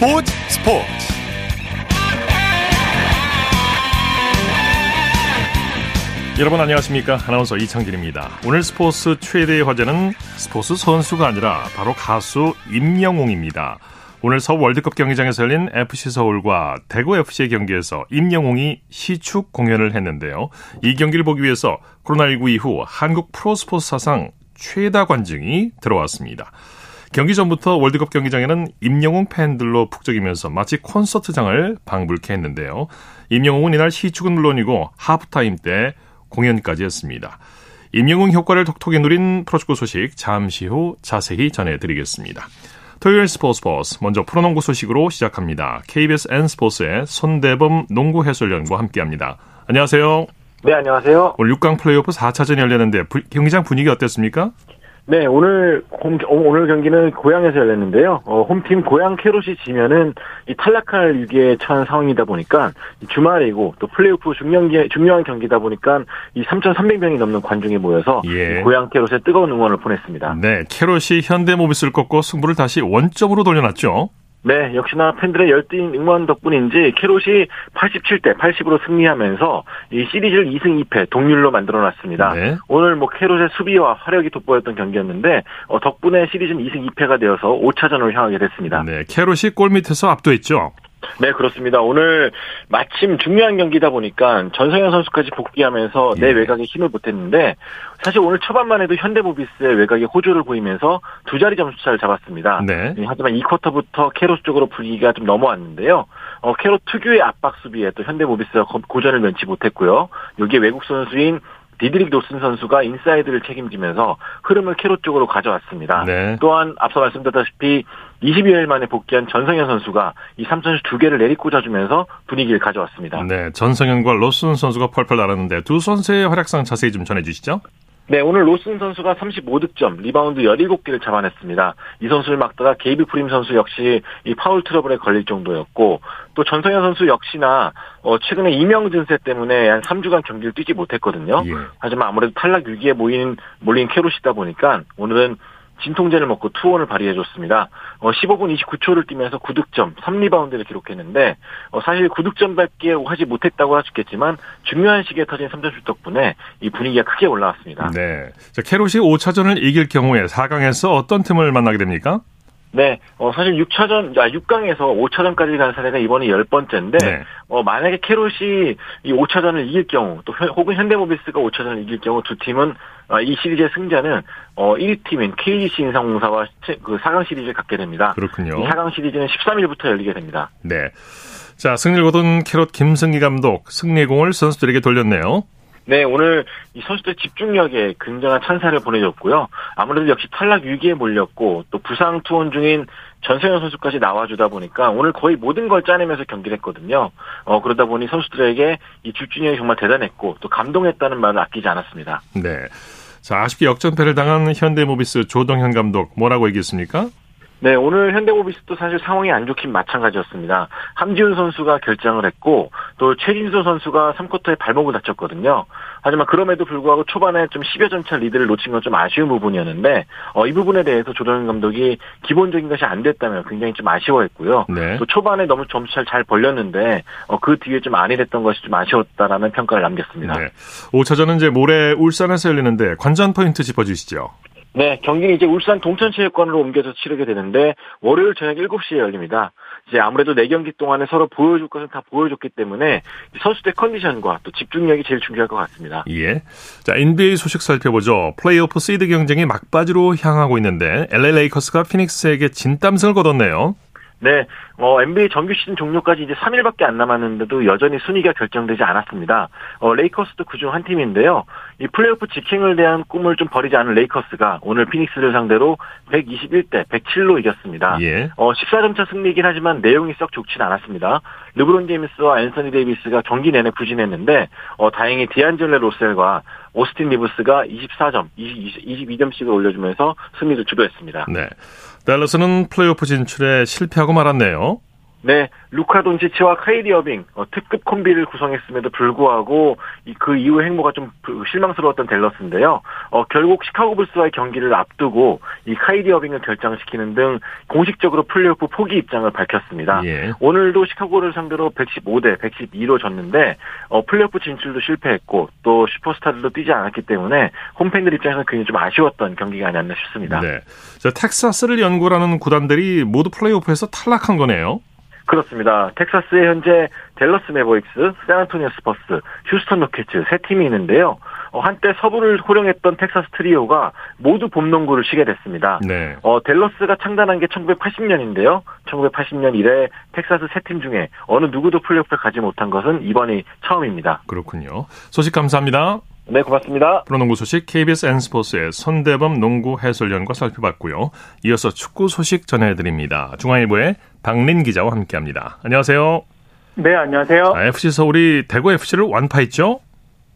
스포츠 스포츠 여러분 안녕하십니까 아나운서 이창진입니다 오늘 스포츠 최대의 화제는 스포츠 선수가 아니라 바로 가수 임영웅입니다 오늘 서울 월드컵 경기장에서 열린 FC 서울과 대구 FC의 경기에서 임영웅이 시축 공연을 했는데요. 이 경기를 보기 위해서 코로나19 이후 한국 프로스포츠 사상 최다 관중이 들어왔습니다. 경기 전부터 월드컵 경기장에는 임영웅 팬들로 북적이면서 마치 콘서트장을 방불케 했는데요. 임영웅은 이날 시축은 물론이고 하프타임 때 공연까지 했습니다. 임영웅 효과를 톡톡히 누린 프로축구 소식 잠시 후 자세히 전해드리겠습니다. 토요일 스포츠 버스 먼저 프로농구 소식으로 시작합니다. KBS N스포츠의 손대범 농구 해설위원과 함께합니다. 안녕하세요. 네, 안녕하세요. 오늘 6강 플레이오프 4차전이 열렸는데 경기장 분위기 어땠습니까? 네, 오늘 홈, 오늘 경기는 고양에서 열렸는데요. 어, 홈팀 고양 캐롯이 지면은 이 탈락할 위기에 처한 상황이다 보니까 주말이고 또 플레이오프 중요한, 중요한 경기다 보니까 이 3,300명이 넘는 관중이 모여서 예. 고양 캐롯에 뜨거운 응원을 보냈습니다. 네, 캐롯이 현대모비스를 꺾고 승부를 다시 원점으로 돌려놨죠. 네, 역시나 팬들의 열띤 응원 덕분인지 캐롯이 87대 80으로 승리하면서 이 시리즈를 2승 2패 동률로 만들어놨습니다. 네. 오늘 뭐 캐롯의 수비와 화력이 돋보였던 경기였는데 어, 덕분에 시리즈는 2승 2패가 되어서 5차전으로 향하게 됐습니다. 네, 캐롯이 골 밑에서 압도했죠. 네, 그렇습니다. 오늘 마침 중요한 경기다 보니까 전성현 선수까지 복귀하면서 내 예. 외곽에 힘을 보탰는데 사실 오늘 초반만 해도 현대모비스의 외곽에 호조를 보이면서 두 자리 점수차를 잡았습니다. 네. 예, 하지만 2쿼터부터 캐롯 쪽으로 분위기가 좀 넘어왔는데요. 어, 캐롯 특유의 압박 수비에 또 현대모비스가 고전을 면치 못했고요. 여기에 외국 선수인 디드릭 로슨 선수가 인사이드를 책임지면서 흐름을 캐롯 쪽으로 가져왔습니다. 네. 또한 앞서 말씀드렸다시피 22일 만에 복귀한 전성현 선수가 이 3점슛 두 개를 내리꽂아주면서 분위기를 가져왔습니다. 네, 전성현과 로슨 선수가 펄펄 날았는데 두 선수의 활약상 자세히 좀 전해주시죠. 네, 오늘 로슨 선수가 35득점, 리바운드 17개를 잡아냈습니다. 이 선수를 막다가 게이지 프림 선수 역시 이 파울 트러블에 걸릴 정도였고, 또 전성현 선수 역시나 어, 최근에 이명 증세 때문에 한 3주간 경기를 뛰지 못했거든요. 예. 하지만 아무래도 탈락 위기에 모인, 몰린 캐롯이다 보니까 오늘은 진통제를 먹고 투혼을 발휘해줬습니다. 어, 15분 29초를 뛰면서 9득점, 3리바운드를 기록했는데 어, 사실 9득점밖에 하지 못했다고 하셨겠지만 중요한 시기에 터진 3점슛 덕분에 이 분위기가 크게 올라왔습니다. 네. 자, 캐롯이 5차전을 이길 경우에 4강에서 어떤 팀을 만나게 됩니까? 네, 어, 사실 6차전, 아, 6강에서 5차전까지 간 사례가 이번이 10번째인데, 네. 어, 만약에 캐롯이 이 5차전을 이길 경우, 또 혹은 현대모비스가 5차전을 이길 경우 두 팀은 어, 이 시리즈의 승자는 어, 1위팀인 KGC 인상공사와 그 4강 시리즈를 갖게 됩니다. 그렇군요. 이 4강 시리즈는 13일부터 열리게 됩니다. 네. 자, 승리를 거둔 캐롯 김승기 감독, 승리의 공을 선수들에게 돌렸네요. 네, 오늘 이 선수들 집중력에 굉장한 찬사를 보내줬고요. 아무래도 역시 탈락 위기에 몰렸고 또 부상 투혼 중인 전세현 선수까지 나와주다 보니까 오늘 거의 모든 걸 짜내면서 경기를 했거든요. 어, 그러다 보니 선수들에게 이 집중력이 정말 대단했고 또 감동했다는 말을 아끼지 않았습니다. 네. 자, 아쉽게 역전패를 당한 현대모비스 조동현 감독 뭐라고 얘기했습니까? 네, 오늘 현대모비스도 사실 상황이 안 좋긴 마찬가지였습니다. 함지훈 선수가 결장을 했고 또 최진수 선수가 3쿼터에 발목을 다쳤거든요. 하지만 그럼에도 불구하고 초반에 좀 10여 점차 리드를 놓친 건 좀 아쉬운 부분이었는데 어, 이 부분에 대해서 조정현 감독이 기본적인 것이 안 됐다면 굉장히 좀 아쉬워했고요. 네. 또 초반에 너무 점수차를 잘 벌렸는데 어, 그 뒤에 좀 안일했던 것이 좀 아쉬웠다라는 평가를 남겼습니다. 네. 5차전은 이제 모레 울산에서 열리는데 관전 포인트 짚어주시죠. 네, 경기는 이제 울산 동천체육관으로 옮겨서 치르게 되는데 월요일 저녁 7시에 열립니다. 이제 아무래도 4경기 동안에 서로 보여줄 것은 다 보여줬기 때문에 선수들 컨디션과 또 집중력이 제일 중요할 것 같습니다. 예. 자, NBA 소식 살펴보죠. 플레이오프 시드 경쟁이 막바지로 향하고 있는데 LA 레이커스가 피닉스에게 진땀승을 거뒀네요. 네, 어, NBA 정규 시즌 종료까지 이제 3일밖에 안 남았는데도 여전히 순위가 결정되지 않았습니다. 어, 레이커스도 그중 한 팀인데요. 이 플레이오프 직행을 대한 꿈을 좀 버리지 않은 레이커스가 오늘 피닉스를 상대로 121대 107로 이겼습니다. 예. 어, 14점 차 승리이긴 하지만 내용이 썩 좋지는 않았습니다. 르브론 제임스와 앤서니 데이비스가 경기 내내 부진했는데 어, 다행히 디안젤로 러셀과 오스틴 리브스가 24점, 20, 22점씩을 올려주면서 승리를 주도했습니다. 네. 댈러스는 플레이오프 진출에 실패하고 말았네요. 네, 루카 돈치치와 카이리 어빙 어, 특급 콤비를 구성했음에도 불구하고 이, 그 이후 행보가 좀 실망스러웠던 댈러스인데요. 어, 결국 시카고 불스와의 경기를 앞두고 이 카이리 어빙을 결정시키는 등 공식적으로 플레이오프 포기 입장을 밝혔습니다. 예. 오늘도 시카고를 상대로 115대 112로 졌는데 어, 플레이오프 진출도 실패했고 또 슈퍼스타들도 뛰지 않았기 때문에 홈팬들 입장에서는 굉장히 좀 아쉬웠던 경기가 아니었나 싶습니다. 네. 자, 텍사스를 연구하는 구단들이 모두 플레이오프에서 탈락한 거네요. 그렇습니다. 텍사스에 현재 댈러스 매버릭스, 샌안토니오 스퍼스, 휴스턴 로켓츠 세 팀이 있는데요. 어, 한때 서부를 호령했던 텍사스 트리오가 모두 봄농구를 쉬게 됐습니다. 네. 어, 댈러스가 창단한 게 1980년인데요. 1980년 이래 텍사스 세 팀 중에 어느 누구도 플레이오프에 가지 못한 것은 이번이 처음입니다. 그렇군요. 소식 감사합니다. 네, 고맙습니다. 프로농구 소식 KBS N스포츠의 손대범 농구 해설위원과 살펴봤고요. 이어서 축구 소식 전해드립니다. 중앙일보의 박린 기자와 함께합니다. 안녕하세요. 네, 안녕하세요. 아, FC 서울이 대구 FC를 완파했죠?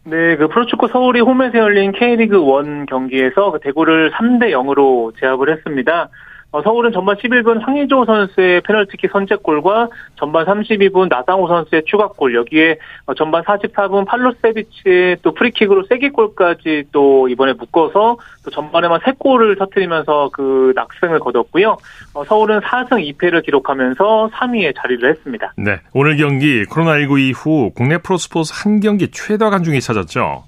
네, 그 프로축구 서울이 홈에서 열린 K리그 1 경기에서 그 대구를 3대 0으로 제압을 했습니다. 어, 서울은 전반 11분 황희조 선수의 페널티킥 선제골과 전반 32분 나상호 선수의 추가골 여기에 어, 전반 44분 팔로세비치의 또 프리킥으로 세기골까지 또 이번에 묶어서 또 전반에만 3골을 터뜨리면서 그 낙승을 거뒀고요. 어, 서울은 4승 2패를 기록하면서 3위에 자리를 했습니다. 네, 오늘 경기 코로나19 이후 국내 프로스포츠 한 경기 최다 관중이 찾았죠.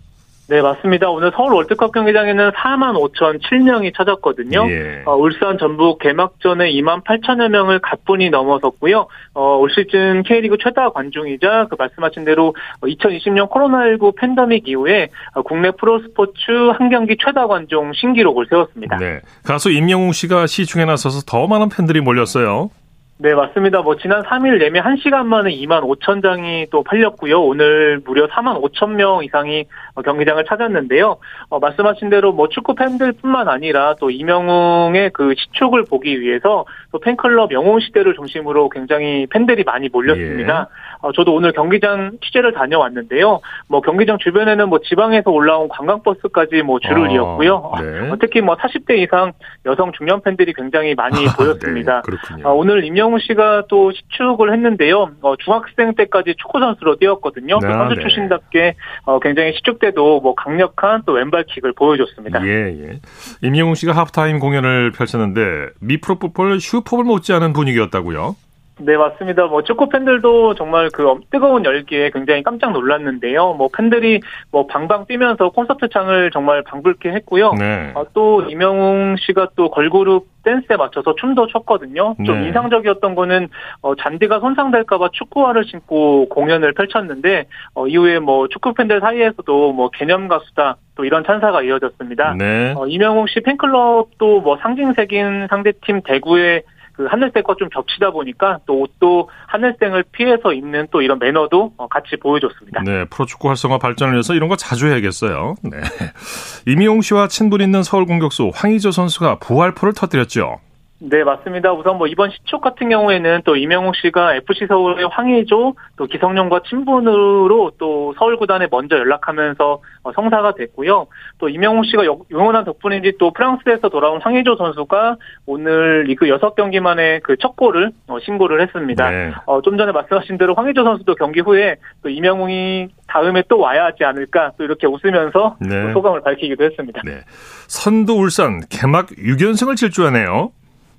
네, 맞습니다. 오늘 서울 월드컵 경기장에는 4만 5천 7명이 찾았거든요. 예. 어, 울산 전북 개막전에 2만 8천여 명을 가뿐히 넘어섰고요. 어, 올 시즌 K리그 최다 관중이자 그 말씀하신 대로 2020년 코로나19 팬데믹 이후에 어, 국내 프로스포츠 한 경기 최다 관중 신기록을 세웠습니다. 네. 가수 임영웅 씨가 시중에 나서서 더 많은 팬들이 몰렸어요. 네, 맞습니다. 뭐, 지난 3일 예매 1시간 만에 2만 5천 장이 또 팔렸고요. 오늘 무려 4만 5천 명 이상이 어, 경기장을 찾았는데요. 어, 말씀하신 대로 뭐 축구 팬들뿐만 아니라 또 이명웅의 그 시축을 보기 위해서 또 팬클럽 영웅 시대를 중심으로 굉장히 팬들이 많이 몰렸습니다. 예. 어, 저도 오늘 경기장 취재를 다녀왔는데요. 뭐 경기장 주변에는 뭐 지방에서 올라온 관광버스까지 뭐 줄을 아, 이었고요. 네. 어, 특히 뭐 40대 이상 여성 중년 팬들이 굉장히 많이 아, 보였습니다. 네, 어, 오늘 임영웅 씨가 또 시축을 했는데요. 어, 중학생 때까지 축구 선수로 뛰었거든요. 네, 선수 네. 출신답게 어, 굉장히 시축 때도 뭐 강력한 또 왼발킥을 보여줬습니다. 예, 예. 임영웅 씨가 하프타임 공연을 펼쳤는데 미프로풋볼 슈퍼볼 못지않은 분위기였다고요? 네, 맞습니다. 뭐 축구 팬들도 정말 그 뜨거운 열기에 굉장히 깜짝 놀랐는데요. 뭐 팬들이 뭐 방방 뛰면서 콘서트 창을 정말 방불케 했고요. 네. 어, 또 이명웅 씨가 또 걸그룹 댄스에 맞춰서 춤도 췄거든요. 좀 네. 인상적이었던 거는 어, 잔디가 손상될까봐 축구화를 신고 공연을 펼쳤는데 어, 이후에 뭐 축구 팬들 사이에서도 뭐 개념 가수다 또 이런 찬사가 이어졌습니다. 네. 어, 이명웅 씨 팬클럽도 뭐 상징색인 상대팀 대구의 그 하늘색과 좀 겹치다 보니까 또 옷도 하늘색을 피해서 입는 또 이런 매너도 어, 같이 보여줬습니다. 네, 프로축구 활성화 발전을 위해서 이런 거 자주 해야겠어요. 네. 이미용 씨와 친분 있는 서울 공격수 황희조 선수가 부활포를 터뜨렸죠. 네, 맞습니다. 우선 뭐 이번 시축 같은 경우에는 또 이명웅 씨가 FC 서울의 황희조 또 기성용과 친분으로 또 서울 구단에 먼저 연락하면서 어, 성사가 됐고요. 또 이명웅 씨가 용원한 덕분인지 또 프랑스에서 돌아온 황희조 선수가 오늘 리그 6경기 만에 그 첫 골을 어, 신고를 했습니다. 네. 어, 좀 전에 말씀하신 대로 황희조 선수도 경기 후에 또 이명웅이 다음에 또 와야 하지 않을까 또 이렇게 웃으면서 네. 소감을 밝히기도 했습니다. 네. 선두 울산 개막 6연승을 질주하네요.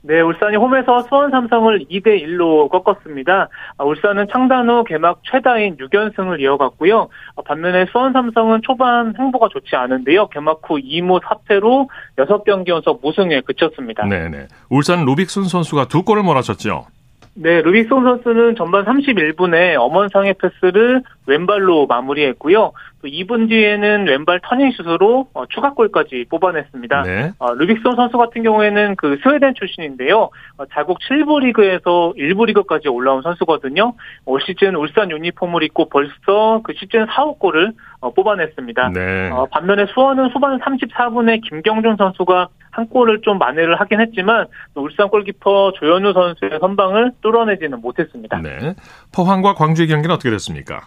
네, 울산이 홈에서 수원 삼성을 2대 1로 꺾었습니다. 아, 울산은 창단 후 개막 최다인 6연승을 이어갔고요. 아, 반면에 수원 삼성은 초반 행보가 좋지 않은데요. 개막 후 2무 4패로 6경기 연속 무승에 그쳤습니다. 네, 네. 울산 루빅슨 선수가 두 골을 몰아쳤죠. 네, 루빅슨 선수는 전반 31분에 엄원상의 패스를 왼발로 마무리했고요. 또 2분 뒤에는 왼발 터닝 슛으로 어, 추가골까지 뽑아냈습니다. 네. 어, 루빅슨 선수 같은 경우에는 그 스웨덴 출신인데요. 어, 자국 7부 리그에서 1부 리그까지 올라온 선수거든요. 올 시즌 울산 유니폼을 입고 벌써 그 시즌 4, 5골을 어, 뽑아냈습니다. 네. 어, 반면에 수원은 후반 34분에 김경준 선수가 한 골을 좀 만회를 하긴 했지만 울산 골키퍼 조현우 선수의 선방을 뚫어내지는 못했습니다. 네. 포항과 광주의 경기는 어떻게 됐습니까?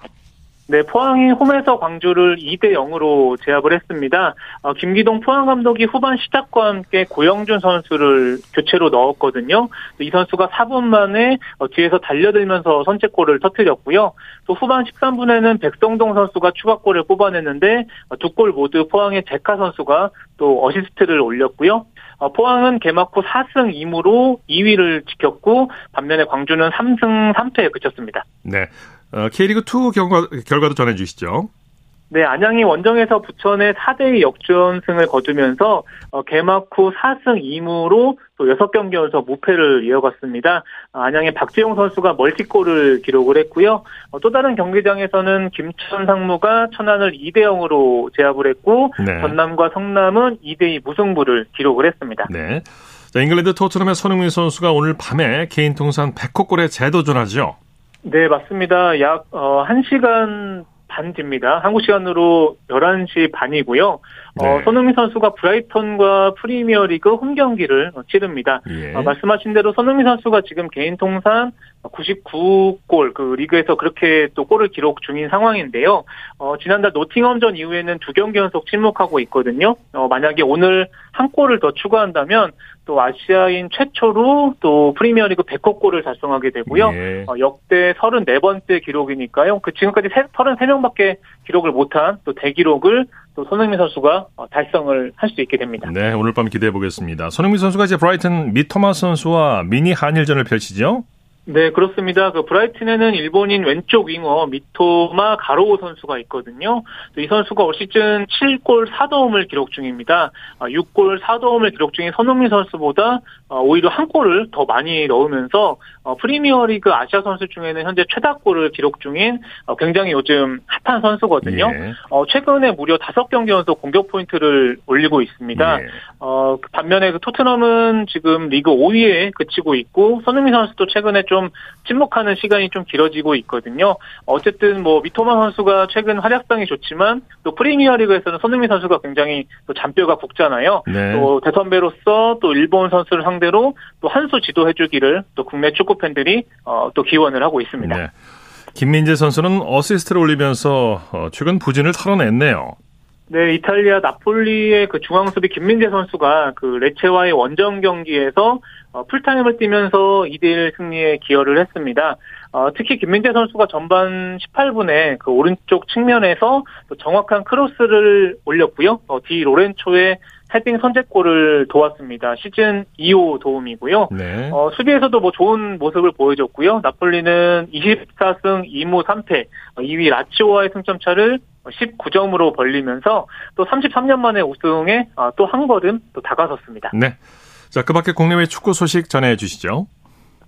네, 포항이 홈에서 광주를 2대 0으로 제압을 했습니다. 어, 김기동 포항 감독이 후반 시작과 함께 고영준 선수를 교체로 넣었거든요. 이 선수가 4분 만에 어, 뒤에서 달려들면서 선제골을 터뜨렸고요. 또 후반 13분에는 백성동 선수가 추가골을 뽑아냈는데 어, 두골 모두 포항의 제카 선수가 또 어시스트를 올렸고요. 어, 포항은 개막 후 4승 2무로 2위를 지켰고 반면에 광주는 3승 3패에 그쳤습니다. 네. 어, K리그 2 결과, 결과도 전해주시죠. 네, 안양이 원정에서 부천의 4대2 역전승을 거두면서 어, 개막 후 4승 2무로 또 6경기 연속 무패를 이어갔습니다. 안양의 박재용 선수가 멀티골을 기록을 했고요. 어, 또 다른 경기장에서는 김천 상무가 천안을 2대 0으로 제압을 했고 네. 전남과 성남은 2대 2 무승부를 기록을 했습니다. 네. 자, 잉글랜드 토트넘의 손흥민 선수가 오늘 밤에 개인 통산 100호 골에 재도전하죠. 네, 맞습니다. 약 어, 1시간 반 뒤입니다. 한국 시간으로 11시 반이고요. 어, 네. 어, 손흥민 선수가 브라이턴과 프리미어리그 홈 경기를 치릅니다. 예. 어, 말씀하신 대로 손흥민 선수가 지금 개인 통산 99골 그 리그에서 그렇게 또 골을 기록 중인 상황인데요. 어, 지난달 노팅엄전 이후에는 두 경기 연속 침묵하고 있거든요. 어, 만약에 오늘 한 골을 더 추가한다면 또 아시아인 최초로 또 프리미어리그 100호 골을 달성하게 되고요. 예. 어, 역대 34번째 기록이니까요. 그 지금까지 33명밖에 기록을 못한 또 대기록을 또 손흥민 선수가 어, 달성을 할 수 있게 됩니다. 네, 오늘 밤 기대해 보겠습니다. 손흥민 선수가 이제 브라이튼 미토마 선수와 미니 한일전을 펼치죠. 네, 그렇습니다. 그 브라이튼에는 일본인 왼쪽 윙어 미토마 가로우 선수가 있거든요. 이 선수가 올 시즌 7골 4도움을 기록 중입니다. 6골 아, 4도움을 기록 중인 손흥민 선수보다 어, 오히려 한 골을 더 많이 넣으면서 어, 프리미어리그 아시아 선수 중에는 현재 최다골을 기록 중인 어, 굉장히 요즘 핫한 선수거든요. 예. 최근에 무려 5경기 연속 공격 포인트를 올리고 있습니다. 예. 그 반면에 그 토트넘은 지금 리그 5위에 그치고 있고 손흥민 선수도 최근에 좀 침묵하는 시간이 좀 길어지고 있거든요. 어쨌든 뭐 미토마 선수가 최근 활약상이 좋지만 또 프리미어리그에서는 손흥민 선수가 굉장히 또 잔뼈가 굵잖아요. 네. 또 대선배로서 또 일본 선수를 상대로 또 한 수 지도해주기를 또 국내 축구 팬들이 어, 또 기원을 하고 있습니다. 네. 김민재 선수는 어시스트를 올리면서 어, 최근 부진을 털어냈네요. 네, 이탈리아 나폴리의 그 중앙 수비 김민재 선수가 그 레체와의 원정 경기에서 어, 풀타임을 뛰면서 2대1 승리에 기여를 했습니다. 어, 특히 김민재 선수가 전반 18분에 그 오른쪽 측면에서 정확한 크로스를 올렸고요. 어, 디 로렌초의 헤딩 선제골을 도왔습니다. 시즌 2호 도움이고요. 네. 어, 수비에서도 뭐 좋은 모습을 보여줬고요. 나폴리는 24승 2무 3패, 2위 라치오와의 승점 차를 19점으로 벌리면서 또 33년 만에 우승에 아, 또 한 걸음 또 다가섰습니다. 네. 자, 그 밖에 국내외 축구 소식 전해 주시죠.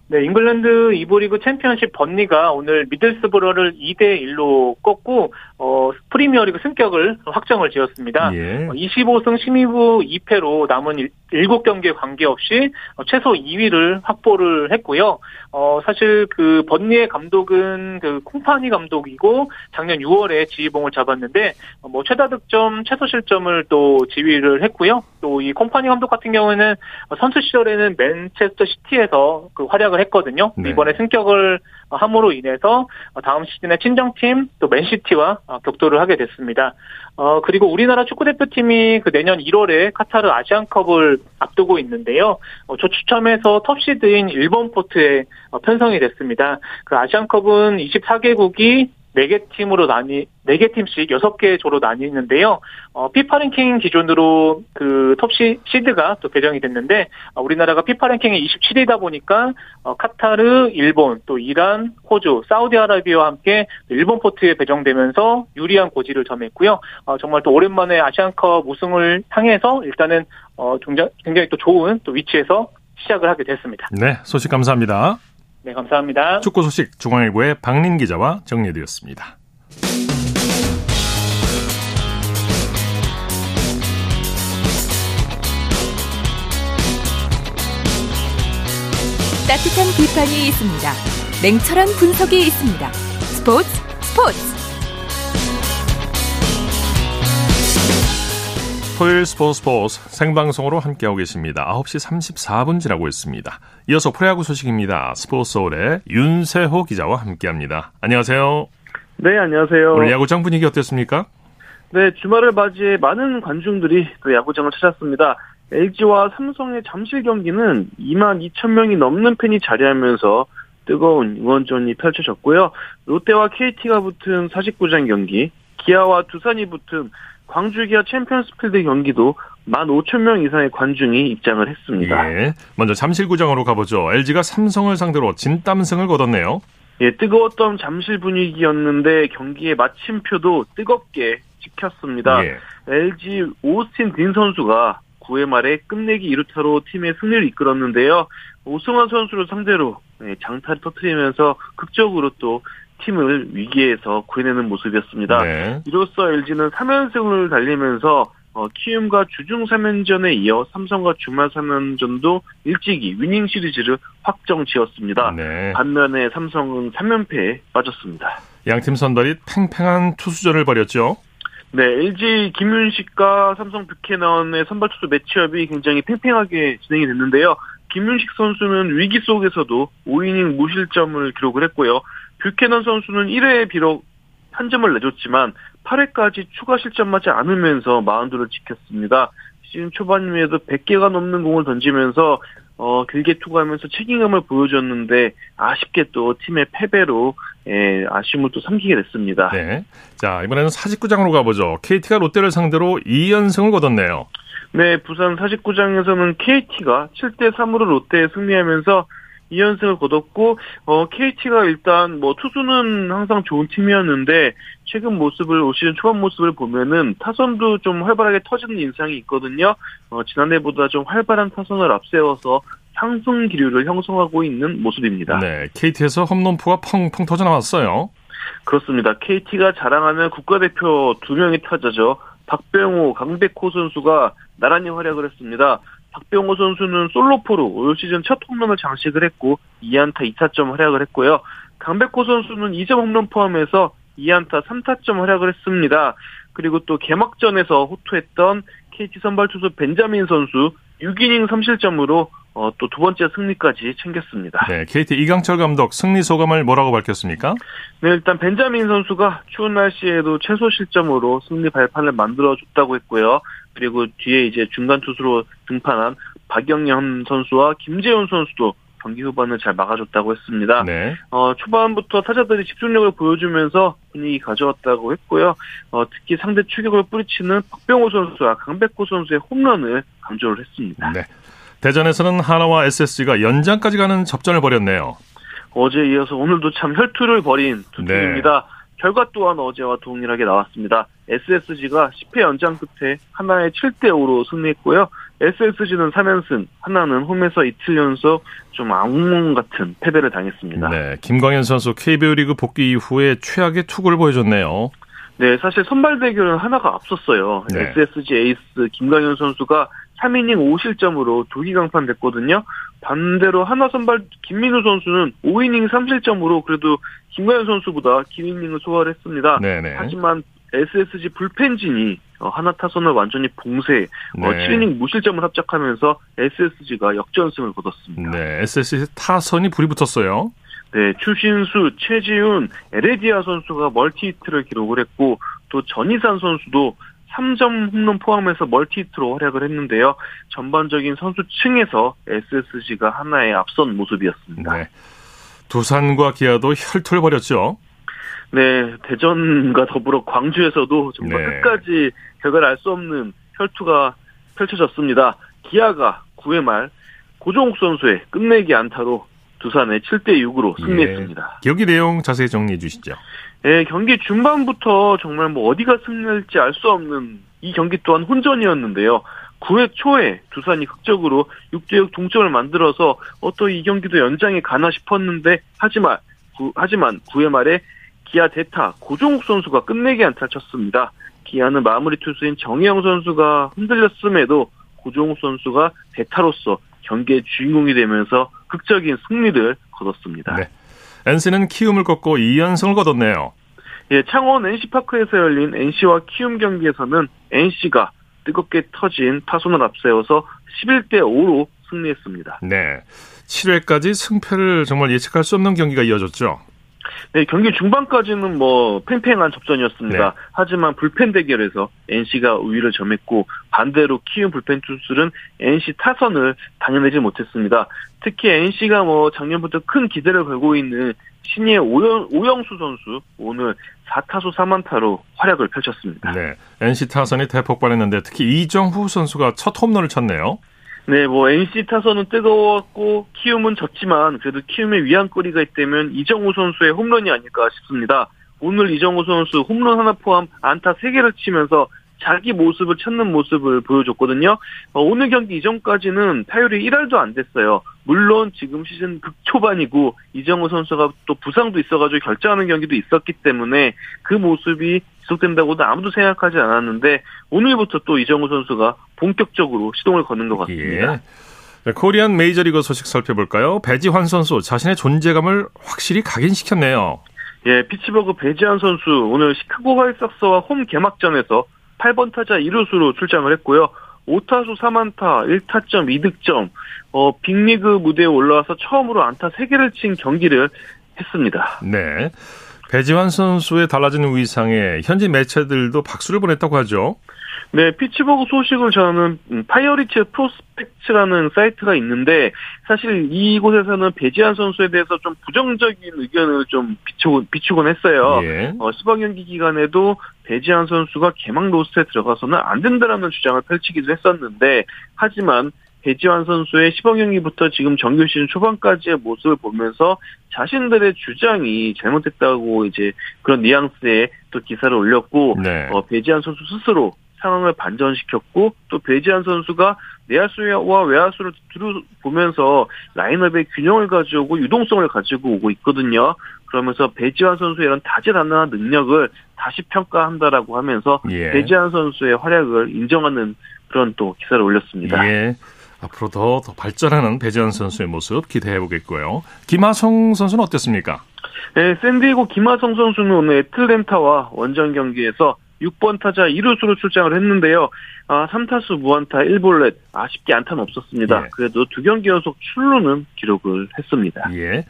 네, 잉글랜드 2부 리그 챔피언십 번리가 오늘 미들스브러를 2대 1로 꺾고 어 프리미어리그 승격을 확정을 지었습니다. 예. 25승 12무 2패로 남은 7경기에 관계없이 최소 2위를 확보를 했고요. 어 사실 그 번니의 감독은 그 콩파니 감독이고 작년 6월에 지휘봉을 잡았는데 뭐 최다 득점, 최소 실점을 또 지휘를 했고요. 또 이 콩파니 감독 같은 경우에는 선수 시절에는 맨체스터 시티에서 그 활약을 했거든요. 네. 이번에 승격을 함으로 인해서 다음 시즌에 친정팀 또 맨시티와 격돌을 하게 됐습니다. 어, 그리고 우리나라 축구대표팀이 그 내년 1월에 카타르 아시안컵을 앞두고 있는데요. 어, 저 추첨해서 톱시드인 1번 포트에 어, 편성이 됐습니다. 그 아시안컵은 24개국이 4개 팀으로 나뉘, 4개 팀씩 6개 조로 나뉘는데요. 어, 피파 랭킹 기준으로 그 톱시, 시드가 또 배정이 됐는데, 어, 우리나라가 피파 랭킹이 27위다 보니까, 어, 카타르, 일본, 또 이란, 호주, 사우디아라비아와 함께 1번 포트에 배정되면서 유리한 고지를 점했고요. 어, 정말 또 오랜만에 아시안컵 우승을 향해서 일단은, 어, 굉장히 또 좋은 또 위치에서 시작을 하게 됐습니다. 네, 소식 감사합니다. 네, 감사합니다. 축구 소식 중앙일보의 박린 기자와 정리해드렸습니다. 따뜻한 비판이 있습니다. 냉철한 분석이 있습니다. 스포츠 스포츠 토요일 스포츠 스포츠 생방송으로 함께하고 계십니다. 9시 34분 지나고 있습니다. 이어서 프레야구 소식입니다. 스포츠 서울의 윤세호 기자와 함께합니다. 안녕하세요. 네, 안녕하세요. 오늘 야구장 분위기 어땠습니까? 네, 주말을 맞이해 많은 관중들이 또 야구장을 찾았습니다. LG와 삼성의 잠실 경기는 2만 2천 명이 넘는 팬이 자리하면서 뜨거운 응원전이 펼쳐졌고요. 롯데와 KT가 붙은 49장 경기, 기아와 두산이 붙은 광주 기아 챔피언스필드 경기도 1만 5천 명 이상의 관중이 입장을 했습니다. 예. 먼저 잠실구장으로 가보죠. LG가 삼성을 상대로 진땀승을 거뒀네요. 예, 뜨거웠던 잠실 분위기였는데 경기의 마침표도 뜨겁게 찍혔습니다. 예. LG 오스틴 딘 선수가 9회 말에 끝내기 2루타로 팀의 승리를 이끌었는데요. 오승환 선수를 상대로 네, 장타를 터트리면서 극적으로 또 팀을 위기에서 구해내는 모습이었습니다. 네. 이로써 LG는 3연승을 달리면서 어, 키움과 주중 3연전에 이어 삼성과 주말 3연전도 일찍이 위닝 시리즈를 확정 지었습니다. 네. 반면에 삼성은 3연패에 빠졌습니다. 양팀 선발이 팽팽한 투수전을 벌였죠. 네, LG 김윤식과 삼성 뷰캐넌의 선발 투수 매치업이 굉장히 팽팽하게 진행이 됐는데요. 김윤식 선수는 위기 속에서도 5이닝 무실점을 기록을 했고요. 뷰캐넌 선수는 1회에 비록 한 점을 내줬지만 8회까지 추가 실점하지 않으면서 마운드를 지켰습니다. 시즌 초반에도 100개가 넘는 공을 던지면서 어, 길게 투구하면서 책임감을 보여줬는데 아쉽게 또 팀의 패배로 예, 아쉬움을 또 삼키게 됐습니다. 네. 자, 이번에는 사직구장으로 가보죠. KT가 롯데를 상대로 2연승을 거뒀네요. 네, 부산 49장에서는 KT가 7대 3으로 롯데에 승리하면서 2연승을 거뒀고 어, KT가 일단 뭐 투수는 항상 좋은 팀이었는데 최근 모습을 올 시즌 초반 모습을 보면은 타선도 좀 활발하게 터지는 인상이 있거든요. 어, 지난해보다 좀 활발한 타선을 앞세워서 상승 기류를 형성하고 있는 모습입니다. 네. KT에서 홈런포가 펑펑 터져 나왔어요. 그렇습니다. KT가 자랑하는 국가대표 두 명의 타자죠. 박병호, 강백호 선수가 나란히 활약을 했습니다. 박병호 선수는 솔로포로 올 시즌 첫 홈런을 장식을 했고 2안타 2타점 활약을 했고요. 강백호 선수는 2점 홈런 포함해서 2안타 3타점 활약을 했습니다. 그리고 또 개막전에서 호투했던 KT 선발 투수 벤자민 선수 6이닝 3실점으로 어, 또 두 번째 승리까지 챙겼습니다. 네. KT 이강철 감독 승리 소감을 뭐라고 밝혔습니까? 네, 일단 벤자민 선수가 추운 날씨에도 최소 실점으로 승리 발판을 만들어줬다고 했고요. 그리고 뒤에 이제 중간 투수로 등판한 박영현 선수와 김재훈 선수도 경기 후반을 잘 막아줬다고 했습니다. 네. 어, 초반부터 타자들이 집중력을 보여주면서 분위기 가져왔다고 했고요. 어, 특히 상대 추격을 뿌리치는 박병호 선수와 강백호 선수의 홈런을 강조를 했습니다. 네. 대전에서는 하나와 SSG가 연장까지 가는 접전을 벌였네요. 어제 이어서 오늘도 참 혈투를 벌인 두 네. 팀입니다. 결과 또한 어제와 동일하게 나왔습니다. SSG가 10회 연장 끝에 하나의 7대5로 승리했고요. SSG는 3연승, 하나는 홈에서 이틀 연속 좀 악몽 같은 패배를 당했습니다. 네. 네. 김광현 선수 KBO 리그 복귀 이후에 최악의 투구를 보여줬네요. 네, 사실 선발 대결은 하나가 앞섰어요. 네. SSG 에이스 김광현 선수가 3이닝 5실점으로 두기 강판됐거든요. 반대로 하나 선발 김민우 선수는 5이닝 3실점으로 그래도 김광현 선수보다 긴 이닝을 소화를 했습니다. 네네. 하지만 SSG 불펜진이 어, 하나 타선을 완전히 봉쇄, 어, 네. 7이닝 무실점을 합작하면서 SSG가 역전승을 거뒀습니다. 네. SSG 타선이 불이 붙었어요. 네, 추신수, 최지훈, 에레디아 선수가 멀티히트를 기록을 했고 또 전희산 선수도 3점 홈런 포함해서 멀티히트로 활약을 했는데요. 전반적인 선수층에서 SSG가 하나의 앞선 모습이었습니다. 네. 두산과 기아도 혈투를 벌였죠. 네, 대전과 더불어 광주에서도 정말 네. 끝까지 결과를 알 수 없는 혈투가 펼쳐졌습니다. 기아가 9회 말 고종욱 선수의 끝내기 안타로 두산의 7대 6으로 승리했습니다. 경기 내용 자세히 정리해 주시죠. 예, 경기 중반부터 정말 뭐 어디가 승리할지 알 수 없는 이 경기 또한 혼전이었는데요. 9회 초에 두산이 극적으로 6대6 동점을 만들어서 어또 이 경기도 연장에 가나 싶었는데 하지만 구, 하지만 9회 말에 기아 대타 고종욱 선수가 끝내기 안타를 쳤습니다. 기아는 마무리 투수인 정혜영 선수가 흔들렸음에도 고종욱 선수가 대타로서 경기의 주인공이 되면서 극적인 승리를 거뒀습니다. 네. NC는 키움을 꺾고 2연승을 거뒀네요. 예, 창원 NC파크에서 열린 NC와 키움 경기에서는 NC가 뜨겁게 터진 타선을 앞세워서 11대 5로 승리했습니다. 네. 7회까지 승패를 정말 예측할 수 없는 경기가 이어졌죠. 네, 경기 중반까지는 뭐 팽팽한 접전이었습니다. 네. 하지만 불펜 대결에서 NC가 우위를 점했고 반대로 키움 불펜 투수는 NC 타선을 당해내지 못했습니다. 특히 NC가 뭐 작년부터 큰 기대를 걸고 있는 신예 오영, 오영 수 선수 오늘 4타수 3안타로 활약을 펼쳤습니다. 네. NC 타선이 대폭발했는데 특히 이정후 선수가 첫 홈런을 쳤네요. 네, 뭐 NC 타선은 뜨거웠고 키움은 졌지만 그래도 키움의 위안거리가 있다면 이정우 선수의 홈런이 아닐까 싶습니다. 오늘 이정우 선수 홈런 하나 포함 안타 3개를 치면서 자기 모습을 찾는 모습을 보여줬거든요. 어, 오늘 경기 이전까지는 타율이 1할도 안 됐어요. 물론 지금 시즌 극초반이고 이정우 선수가 또 부상도 있어가지고 결정하는 경기도 있었기 때문에 그 모습이 지속된다고도 아무도 생각하지 않았는데 오늘부터 또 이정우 선수가 본격적으로 시동을 거는 것 같습니다. 예. 자, 코리안 메이저리그 소식 살펴볼까요? 배지환 선수 자신의 존재감을 확실히 각인시켰네요. 예, 피츠버그 배지한 선수 오늘 시카고 화이삭스와 홈 개막전에서 8번 타자 2루수로 출장을 했고요. 5타수 3안타, 1타점, 2득점, 어, 빅리그 무대에 올라와서 처음으로 안타 3개를 친 경기를 했습니다. 네. 배지환 선수의 달라진 위상에 현지 매체들도 박수를 보냈다고 하죠. 네, 피츠버그 소식을 전하는 음, 파이어리츠 프로스펙츠라는 사이트가 있는데 사실 이곳에서는 배지환 선수에 대해서 좀 부정적인 의견을 좀 비추곤, 비추곤 했어요. 예. 어, 시범 경기 기간에도 배지환 선수가 개막 로스터에 들어가서는 안 된다라는 주장을 펼치기도 했었는데 하지만 배지환 선수의 시범 경기부터 지금 정규 시즌 초반까지의 모습을 보면서 자신들의 주장이 잘못됐다고 이제 그런 뉘앙스의 또 기사를 올렸고 네. 어, 배지한 선수 스스로 상황을 반전시켰고 또 배지한 선수가 내야수와 외야수를 두루 보면서 라인업의 균형을 가져오고 유동성을 가지고 오고 있거든요. 그러면서 배지환 선수의 이런 다재다능한 능력을 다시 평가한다라고 하면서 예. 배지환 선수의 활약을 인정하는 그런 또 기사를 올렸습니다. 예. 앞으로 더, 더 발전하는 배지환 선수의 모습 기대해 보겠고요. 김하성 선수는 어땠습니까? 네, 샌디에고 김하성 선수는 오늘 애틀랜타와 원정 경기에서 6번 타자 2루수로 출장을 했는데요. 아, 3타수 무안타 1볼넷 아쉽게 안타는 없었습니다. 예. 그래도 두 경기 연속 출루는 기록을 했습니다. 예.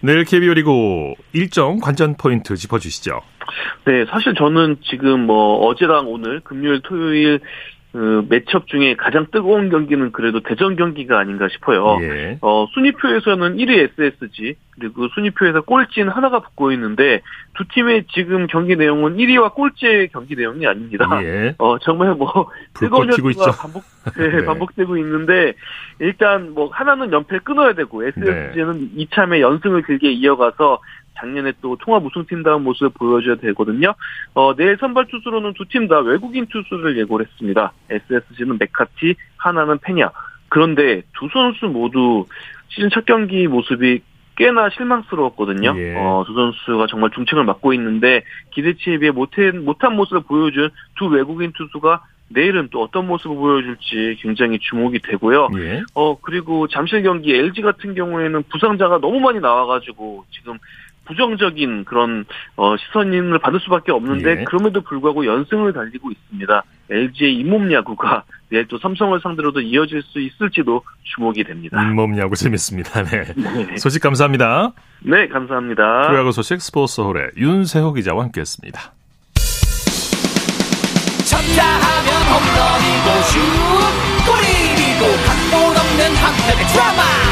내일 KBO 리그 일정 관전 포인트 짚어주시죠. 네, 사실 저는 지금 뭐 어제랑 오늘 금요일 토요일 그 매첩 중에 가장 뜨거운 경기는 그래도 대전 경기가 아닌가 싶어요. 예. 어, 순위표에서는 1위 SSG, 그리고 순위표에서 꼴찌는 하나가 붙고 있는데, 두 팀의 지금 경기 내용은 1위와 꼴찌의 경기 내용이 아닙니다. 예. 어, 정말 뭐, 뜨거운 있죠. 반복, 네, 네. 반복되고 있는데, 일단 뭐, 하나는 연패를 끊어야 되고, SSG는 이참에 연승을 길게 이어가서, 작년에 또 통합 우승팀다운 모습을 보여줘야 되거든요. 어, 내일 선발 투수로는 두 팀 다 외국인 투수를 예고를 했습니다. SSG는 메카티, 하나는 페냐. 그런데 두 선수 모두 시즌 첫 경기 모습이 꽤나 실망스러웠거든요. 예. 어, 두 선수가 정말 중책을 맡고 있는데 기대치에 비해 못한, 못한 모습을 보여준 두 외국인 투수가 내일은 또 어떤 모습을 보여줄지 굉장히 주목이 되고요. 예. 어, 그리고 잠실 경기 LG 같은 경우에는 부상자가 너무 많이 나와가지고 지금 부정적인 그런 어, 시선을 받을 수밖에 없는데 예. 그럼에도 불구하고 연승을 달리고 있습니다. LG의 잇몸 야구가 내일 또 삼성을 상대로도 이어질 수 있을지도 주목이 됩니다. 잇몸 야구 재밌습니다. 네. 네. 소식 감사합니다. 네, 감사합니다. 프로야구 소식 스포츠홀의 윤세호 기자와 함께했습니다. 쳤다 하면 홈런이고 슛 골이고 각본 없는 한편의 드라마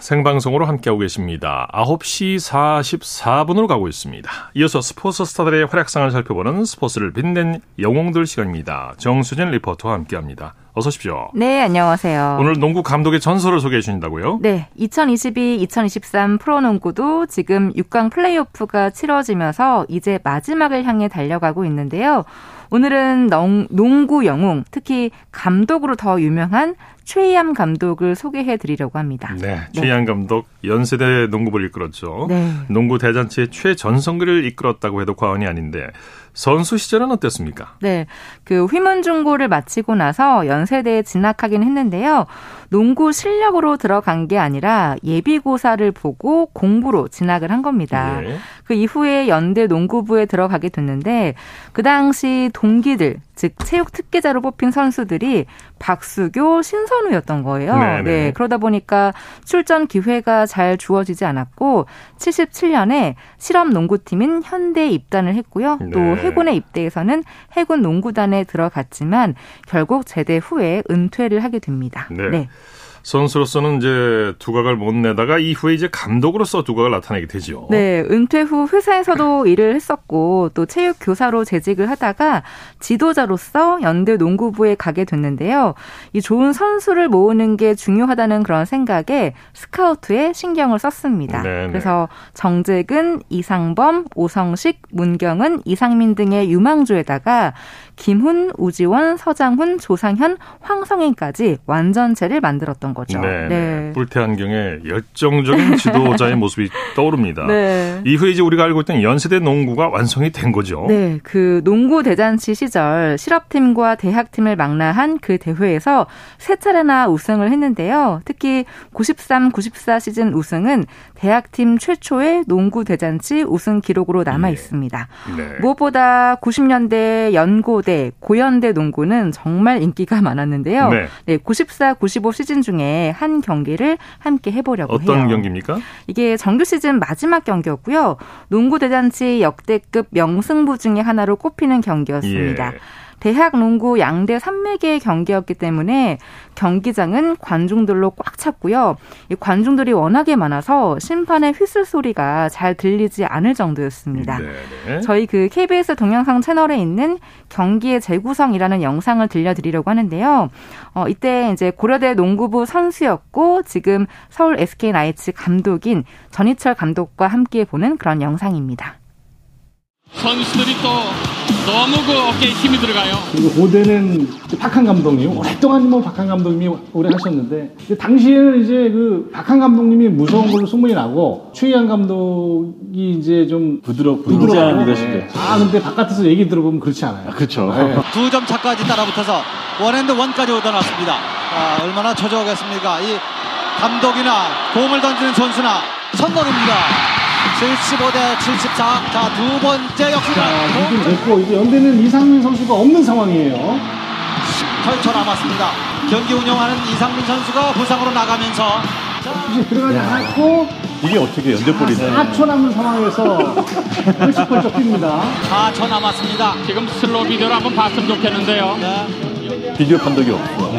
생방송으로 함께하고 계십니다. 9시 44분으로 가고 있습니다. 이어서 스포츠 스타들의 활약상을 살펴보는 스포츠를 빛낸 영웅들 시간입니다. 정수진 리포터와 함께합니다. 어서 오십시오. 네, 안녕하세요. 오늘 농구 감독의 전설을 소개해 주신다고요? 네, 2022-2023 프로농구도 지금 6강 플레이오프가 치러지면서 이제 마지막을 향해 달려가고 있는데요. 오늘은 농, 농구 영웅, 특히 감독으로 더 유명한 최희암 감독을 소개해 드리려고 합니다. 네, 최희양 감독 연세대 농구부를 이끌었죠. 네. 농구 대잔치의 최전성기를 이끌었다고 해도 과언이 아닌데 선수 시절은 어땠습니까? 네. 그 휘문중고를 마치고 나서 연세대에 진학하긴 했는데요. 농구 실력으로 들어간 게 아니라 예비고사를 보고 공부로 진학을 한 겁니다. 예. 그 이후에 연대 농구부에 들어가게 됐는데 그 당시 동기들 즉 체육 특기자로 뽑힌 선수들이 박수교, 신선우였던 거예요. 네네. 네, 그러다 보니까 출전 기회가 잘 주어지지 않았고 77년에 실업 농구팀인 현대에 입단을 했고요. 또 네. 해군에 입대해서는 해군 농구단에 들어갔지만 결국 제대 후에 은퇴를 하게 됩니다. 네. 선수로서는 이제 두각을 못 내다가 이후에 이제 감독으로서 두각을 나타내게 되죠. 네, 은퇴 후 회사에서도 일을 했었고 또 체육 교사로 재직을 하다가 지도자로서 연대 농구부에 가게 됐는데요. 이 좋은 선수를 모으는 게 중요하다는 그런 생각에 스카우트에 신경을 썼습니다. 네네. 그래서 정재근, 이상범, 오성식, 문경은, 이상민 등의 유망주에다가 김훈, 우지원, 서장훈, 조상현, 황성인까지 완전체를 만들었던 거죠. 네. 네. 뿔테안경의 열정적인 지도자의 모습이 떠오릅니다. 네. 이후에 이제 우리가 알고 있던 연세대 농구가 완성이 된 거죠. 네, 그 농구 대잔치 시절 실업팀과 대학팀을 망라한 그 대회에서 세 차례나 우승을 했는데요. 특히 93, 94 시즌 우승은 대학팀 최초의 농구 대잔치 우승 기록으로 남아 네. 있습니다. 네. 무엇보다 90년대 연고대, 고연대 농구는 정말 인기가 많았는데요. 네. 네, 94, 95 시즌 중에 한 경기를 함께 해보려고 해요. 어떤 경기입니까? 이게 정규 시즌 마지막 경기였고요. 농구 대잔치 역대급 명승부 중에 하나로 꼽히는 경기였습니다. 예. 대학 농구 양대 산맥의 경기였기 때문에 경기장은 관중들로 꽉 찼고요. 이 관중들이 워낙에 많아서 심판의 휘슬 소리가 잘 들리지 않을 정도였습니다. 네. 저희 그 KBS 동영상 채널에 있는 경기의 재구성이라는 영상을 들려드리려고 하는데요. 어, 이때 이제 고려대 농구부 선수였고 지금 서울 SK 나이츠 감독인 전희철 감독과 함께 보는 그런 영상입니다. 선수들이 또 너무 그 어깨에 힘이 들어가요. 그리고 고대는 박한 감독님 오랫동안 뭐 박한 감독님이 오래 하셨는데 당시에는 이제 그 박한 감독님이 무서운 걸로 소문이 나고 최희암 감독이 이제 좀 부드럽 부드러운 리더십에. 아 근데 바깥에서 얘기 들어보면 그렇지 않아요. 그렇죠. 네. 두점 차까지 따라붙어서 원앤드 원까지 얻어놨습니다. 아, 얼마나 초조하겠습니까? 이 감독이나 공을 던지는 선수나 성공입니다. 75대 74. 자, 두 번째 자, 역시나 이긴 됐고 이제 연대는 이상민 선수가 없는 상황이에요. 8초 남았습니다. 경기 운영하는 이상민 선수가 부상으로 나가면서 이제 들어가지 않았고 이게 어떻게 연대볼이네. 4초 남은 상황에서 펄쩍펄쩍 뜁니다. 4초 남았습니다. 지금 슬로우 비디오를 한번 봤으면 좋겠는데요. 네. 비디오 판독이 없어.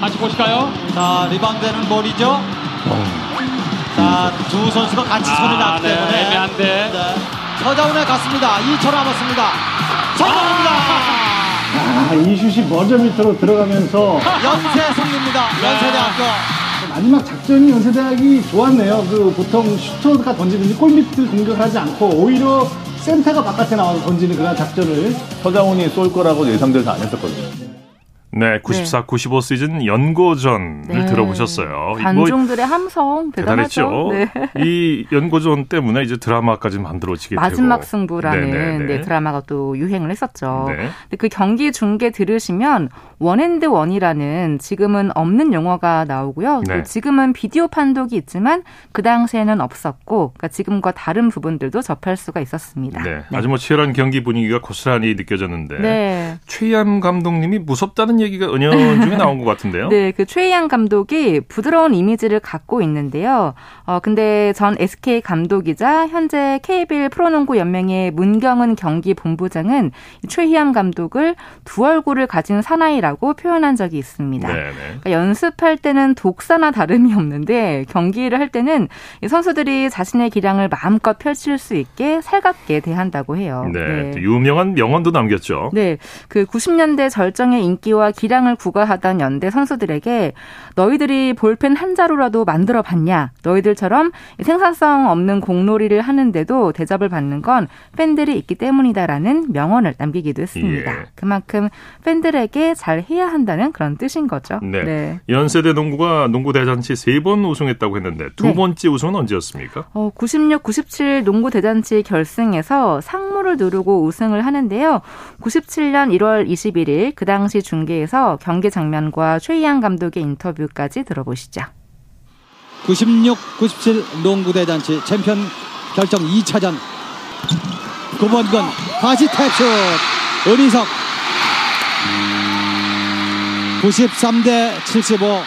다시 보실까요? 자, 리바운드는 볼이죠. 자, 두 선수가 같이 손을 아, 놨기 네, 때문에 애매한데. 네. 서자운에 갔습니다. 2초 남았습니다. 성공입니다. 아, 이 슛이 머저미터로 들어가면서 연세 승리입니다. 연세대학교. 마지막 작전이 연세대학이 좋았네요. 그 보통 슈터가 던지든지 골밑을 공격하지 않고 오히려 센터가 바깥에 나와서 던지는 그런 작전을 서장훈이 쏠 거라고 예상돼서 안 했었거든요. 네, 94, 95 시즌 연고전을 네. 들어보셨어요. 뭐 관중들의 함성 대단하죠. 네. 이 연고전 때문에 이제 드라마까지 만들어지게 마지막 되고. 승부라는 네네네. 네, 드라마가 또 유행을 했었죠. 네. 근데 그 경기 중계 들으시면 one and one이라는 지금은 없는 용어가 나오고요. 네. 또 지금은 비디오 판독이 있지만 그 당시에는 없었고, 그러니까 지금과 다른 부분들도 접할 수가 있었습니다. 네, 아주 뭐 치열한 경기 분위기가 고스란히 느껴졌는데 네. 최희암 감독님이 무섭다는 얘기가 은연 중에 나온 것 같은데요. 네, 그 최희양 감독이 부드러운 이미지를 갖고 있는데요. 어, 근데 전 SK 감독이자 현재 KBL 프로농구 연맹의 문경은 경기 본부장은 이 최희양 감독을 두 얼굴을 가진 사나이라고 표현한 적이 있습니다. 네, 네. 그러니까 연습할 때는 독사나 다름이 없는데 경기를 할 때는 이 선수들이 자신의 기량을 마음껏 펼칠 수 있게 살갑게 대한다고 해요. 네, 또 유명한 명언도 남겼죠. 네, 그 90년대 절정의 인기와 기량을 구가하던 연대 선수들에게 너희들이 볼펜 한 자루라도 만들어 봤냐? 너희들처럼 생산성 없는 공놀이를 하는데도 대접을 받는 건 팬들이 있기 때문이다라는 명언을 남기기도 했습니다. 예. 그만큼 팬들에게 잘 해야 한다는 그런 뜻인 거죠. 네. 연세대 농구가 농구 대잔치 세 번 우승했다고 했는데 두 네. 번째 우승은 언제였습니까? 어, 96, 97 농구 대잔치 결승에서 상무를 누르고 우승을 하는데요. 97년 1월 21일 그 당시 중계 에서 경기 장면과 최희양 감독의 인터뷰까지 들어보시죠. 96, 97 농구 대잔치 챔피언 결정 2차전 9번건 다시 탭슛 은희석 93 대 75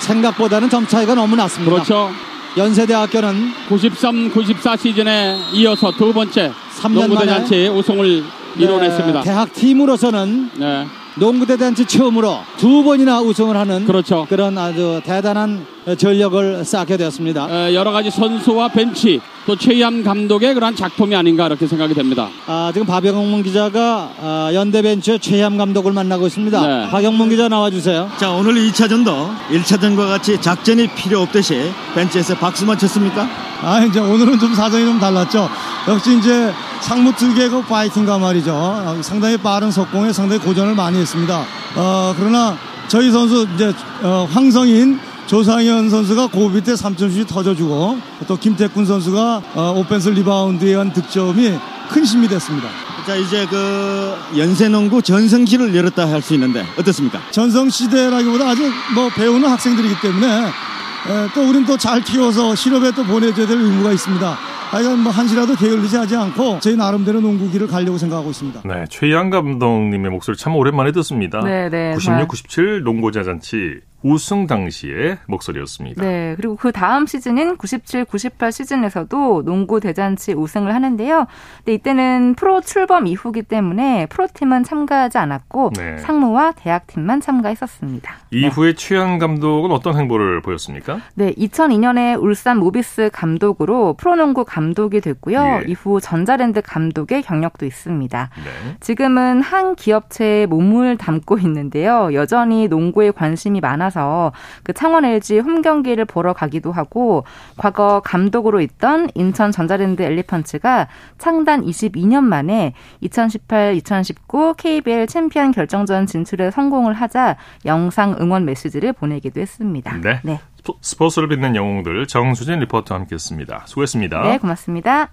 생각보다는 점 차이가 너무 났습니다. 그렇죠. 연세대학교는 93, 94 시즌에 이어서 두 번째 3년 농구 만에 대잔치 우승을 이뤄냈습니다. 네, 대학 팀으로서는 네. 농구 대잔치 처음으로 두 번이나 우승을 하는 그렇죠. 그런 아주 대단한 전력을 쌓게 되었습니다. 에, 여러 가지 선수와 벤치 또 최희암 감독의 그러한 작품이 아닌가 이렇게 생각이 됩니다. 아, 지금 박영문 기자가 아, 연대벤처 최희암 감독을 만나고 있습니다. 네. 박영문 기자 나와주세요. 자 오늘 2차전도 1차전과 같이 작전이 필요 없듯이 벤치에서 박수만 쳤습니까? 아, 이제 오늘은 좀 사정이 좀 달랐죠. 역시 이제 상무 그 파이팅가 말이죠. 어, 상당히 빠른 속공에 상당히 고전을 많이 했습니다. 어, 그러나 저희 선수 이제 어, 황성인 조상현 선수가 고비 때 3점슛이 터져주고 또 김태훈 선수가 어, 오펜스 리바운드에 의한 득점이 큰 힘이 됐습니다. 자 이제 그 연세농구 전성기를 열었다 할 수 있는데 어떻습니까? 전성 시대라기보다 아직 뭐 배우는 학생들이기 때문에 에, 또 우린 또 잘 키워서 실업에 또 보내줘야 될 의무가 있습니다. 하여간 뭐 한시라도 게을리지 하지 않고 저희 나름대로 농구기를 가려고 생각하고 있습니다. 네, 최희양 감독님의 목소리 참 오랜만에 듣습니다. 네, 네, 96, 정말. 97 농구 대잔치 우승 당시의 목소리였습니다. 네, 그리고 그 다음 시즌인 97, 98 시즌에서도 농구 대잔치 우승을 하는데요. 근데 이때는 프로 출범 이후기 때문에 프로팀은 참가하지 않았고 네. 상무와 대학팀만 참가했었습니다. 이후에 최희양 감독은 어떤 행보를 보였습니까? 네, 2002년에 울산 모비스 감독으로 프로농구 감독이 됐고요. 예. 이후 전자랜드 감독의 경력도 있습니다. 네. 지금은 한 기업체에 몸을 담고 있는데요. 여전히 농구에 관심이 많아 서 그 창원 LG 홈 경기를 보러 가기도 하고 과거 감독으로 있던 인천 전자랜드 엘리펀츠가 창단 22년 만에 2018-2019 KBL 챔피언 결정전 진출에 성공을 하자 영상 응원 메시지를 보내기도 했습니다. 네. 스포- 스포츠를 빛낸 영웅들 정수진 리포터와 함께했습니다. 수고했습니다. 네, 고맙습니다.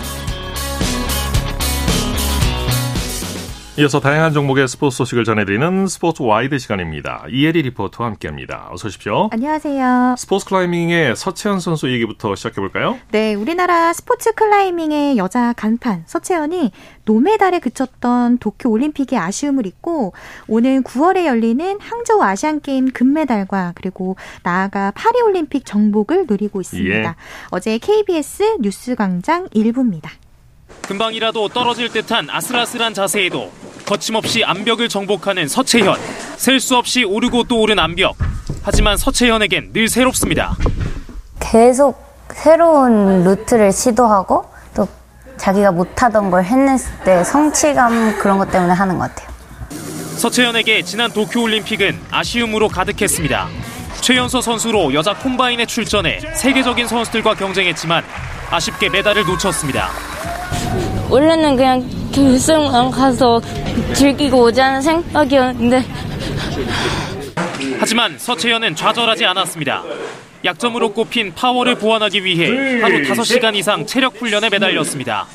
이어서 다양한 종목의 스포츠 소식을 전해드리는 스포츠 와이드 시간입니다. 이혜리 리포터와 함께합니다. 어서 오십시오. 안녕하세요. 스포츠 클라이밍의 서채현 선수 얘기부터 시작해볼까요? 네, 우리나라 스포츠 클라이밍의 여자 간판 서채현이 노메달에 그쳤던 도쿄 올림픽의 아쉬움을 잊고 오는 9월에 열리는 항저우 아시안 게임 금메달과 그리고 나아가 파리 올림픽 정복을 노리고 있습니다. 예. 어제 KBS 뉴스 광장 1부입니다. 금방이라도 떨어질 듯한 아슬아슬한 자세에도 거침없이 암벽을 정복하는 서채현. 셀 수 없이 오르고 또 오른 암벽. 하지만 서채현에겐 늘 새롭습니다. 계속 새로운 루트를 시도하고 또 자기가 못하던 걸 해냈을 때 성취감 그런 것 때문에 하는 것 같아요. 서채현에게 지난 도쿄올림픽은 아쉬움으로 가득했습니다. 최연소 선수로 여자 콤바인에 출전해 세계적인 선수들과 경쟁했지만 아쉽게 메달을 놓쳤습니다. 원래는 그냥 결승만 가서 즐기고 오자는 생각이었는데 하지만 서채연은 좌절하지 않았습니다. 약점으로 꼽힌 파워를 보완하기 위해 하루 5시간 이상 체력 훈련에 매달렸습니다.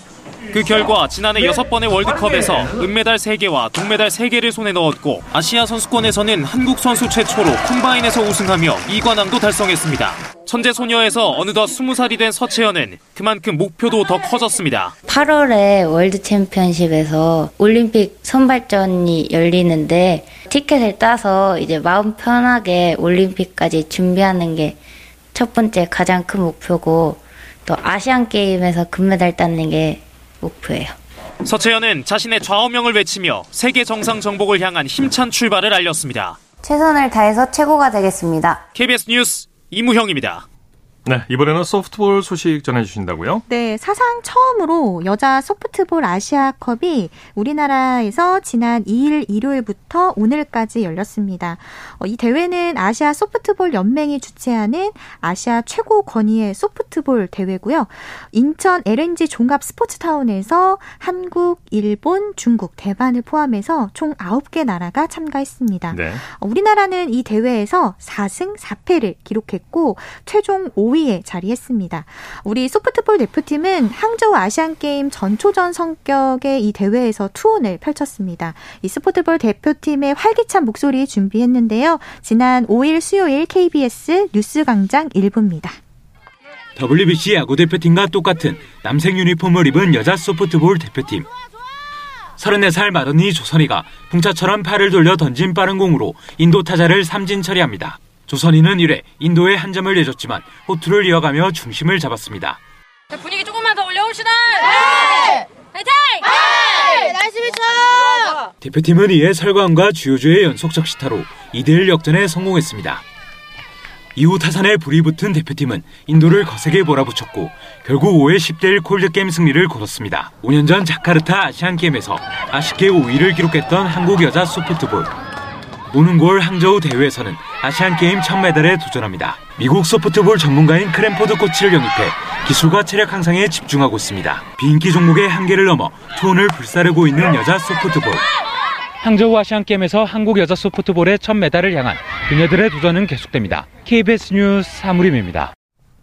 그 결과 지난해 6번의 월드컵에서 은메달 3개와 동메달 3개를 손에 넣었고 아시아 선수권에서는 한국 선수 최초로 콤바인에서 우승하며 2관왕도 달성했습니다. 천재 소녀에서 어느덧 20살이 된 서채연은 그만큼 목표도 더 커졌습니다. 8월에 월드 챔피언십에서 올림픽 선발전이 열리는데 티켓을 따서 이제 마음 편하게 올림픽까지 준비하는 게 첫 번째 가장 큰 목표고 또 아시안 게임에서 금메달 따는 게 목표예요. 서채연은 자신의 좌우명을 외치며 세계 정상 정복을 향한 힘찬 출발을 알렸습니다. 최선을 다해서 최고가 되겠습니다. KBS 뉴스 이무형입니다. 네, 이번에는 소프트볼 소식 전해주신다고요? 네, 사상 처음으로 여자 소프트볼 아시아컵이 우리나라에서 지난 2일 일요일부터 오늘까지 열렸습니다. 어, 이 대회는 아시아 소프트볼 연맹이 주최하는 아시아 최고 권위의 소프트볼 대회고요. 인천 LNG 종합 스포츠타운에서 한국, 일본, 중국, 대만을 포함해서 총 9개 나라가 참가했습니다. 네. 어, 우리나라는 이 대회에서 4승 4패를 기록했고 최종 5위 5위에 자리했습니다. 우리 소프트볼 대표팀은 항저우 아시안게임 전초전 성격의 이 대회에서 투혼을 펼쳤습니다. 이 소프트볼 대표팀의 활기찬 목소리 준비했는데요. 지난 5일 수요일 KBS 뉴스광장 1부입니다. WBC 야구 대표팀과 똑같은 남색 유니폼을 입은 여자 소프트볼 대표팀. 34살 마더니 조선이가 풍차처럼 팔을 돌려 던진 빠른 공으로 인도 타자를 삼진 처리합니다. 조선인은 1회 인도에 한 점을 내줬지만 호투를 이어가며 중심을 잡았습니다. 분위기 조금만 더 올려봅시다. 네! 화이팅! 네! 날씨 미쳐! 대표팀은 이에 설광과 주효주의 연속 적시타로 2대1 역전에 성공했습니다. 이후 타선에 불이 붙은 대표팀은 인도를 거세게 몰아붙였고 결국 5회 10대1 콜드게임 승리를 거뒀습니다. 5년 전 자카르타 아시안게임에서 아쉽게 5위를 기록했던 한국 여자 소프트볼. 9월 항저우 대회에서는 아시안게임 첫 메달에 도전합니다. 미국 소프트볼 전문가인 크랜포드 코치를 영입해 기술과 체력 향상에 집중하고 있습니다. 비인기 종목의 한계를 넘어 투혼을 불사르고 있는 여자 소프트볼. 항저우 아시안게임에서 한국 여자 소프트볼의 첫 메달을 향한 그녀들의 도전은 계속됩니다. KBS 뉴스 사무림입니다.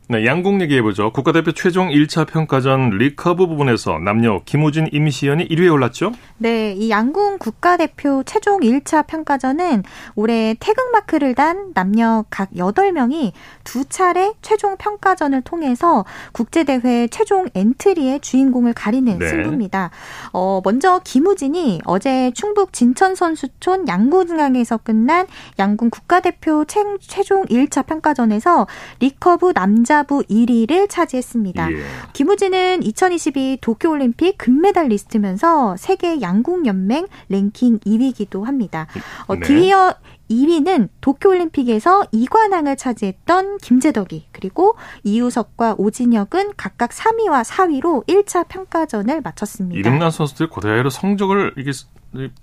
네, 양궁 얘기해보죠. 국가대표 최종 1차 평가전 리커브 부분에서 남녀 김우진, 임시현이 1위에 올랐죠? 네, 이 양궁 국가대표 최종 1차 평가전은 올해 태극마크를 단 남녀 각 8명이 두 차례 최종 평가전을 통해서 국제대회 최종 엔트리의 주인공을 가리는 네. 승부입니다. 어, 먼저 김우진이 어제 충북 진천선수촌 양궁장에서 끝난 양궁 국가대표 최, 최종 1차 평가전에서 리커브 남자 여자부 1위를 차지했습니다. 예. 김우진은 2022 도쿄올림픽 금메달리스트면서 세계 양궁연맹 랭킹 2위이기도 합니다. 어, 네. 뒤이어 2위는 도쿄올림픽에서 2관왕을 차지했던 김제덕이 그리고 이우석과 오진혁은 각각 3위와 4위로 1차 평가전을 마쳤습니다. 이름난 선수들 고대로 성적을 이게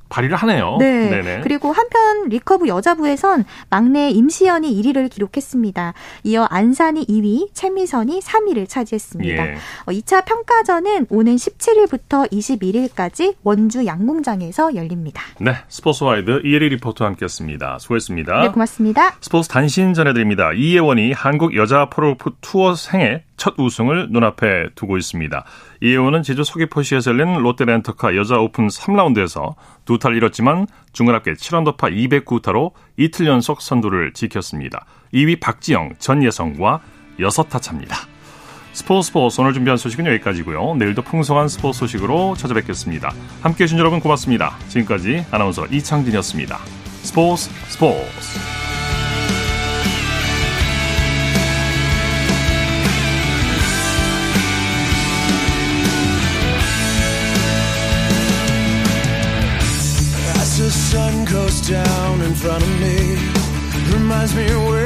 발휘를 하네요. 네. 네네. 그리고 한편 리커브 여자부에선 막내 임시현이 1위를 기록했습니다. 이어 안산이 2위, 최미선이 3위를 차지했습니다. 예. 어, 2차 평가전은 오는 17일부터 21일까지 원주 양궁장에서 열립니다. 네, 스포츠와이드 이혜리 리포터와 함께했습니다. 수고했습니다. 네, 고맙습니다. 스포츠 단신 전해드립니다. 이예원이 한국 여자 프로골프 투어 생애 첫 우승을 눈앞에 두고 있습니다. 이예원은 제주 서귀포시에서 열린 롯데렌터카 여자 오픈 3라운드에서 두 탈 잃었지만 중간합계 7언더파 209타로 이틀 연속 선두를 지켰습니다. 2위 박지영, 전예성과 6타 차입니다. 스포츠 스포츠 오늘 준비한 소식은 여기까지고요. 내일도 풍성한 스포츠 소식으로 찾아뵙겠습니다. 함께해 주신 여러분 고맙습니다. 지금까지 아나운서 이창진이었습니다. 스포츠 스포츠 As the sun goes down in front of me reminds me where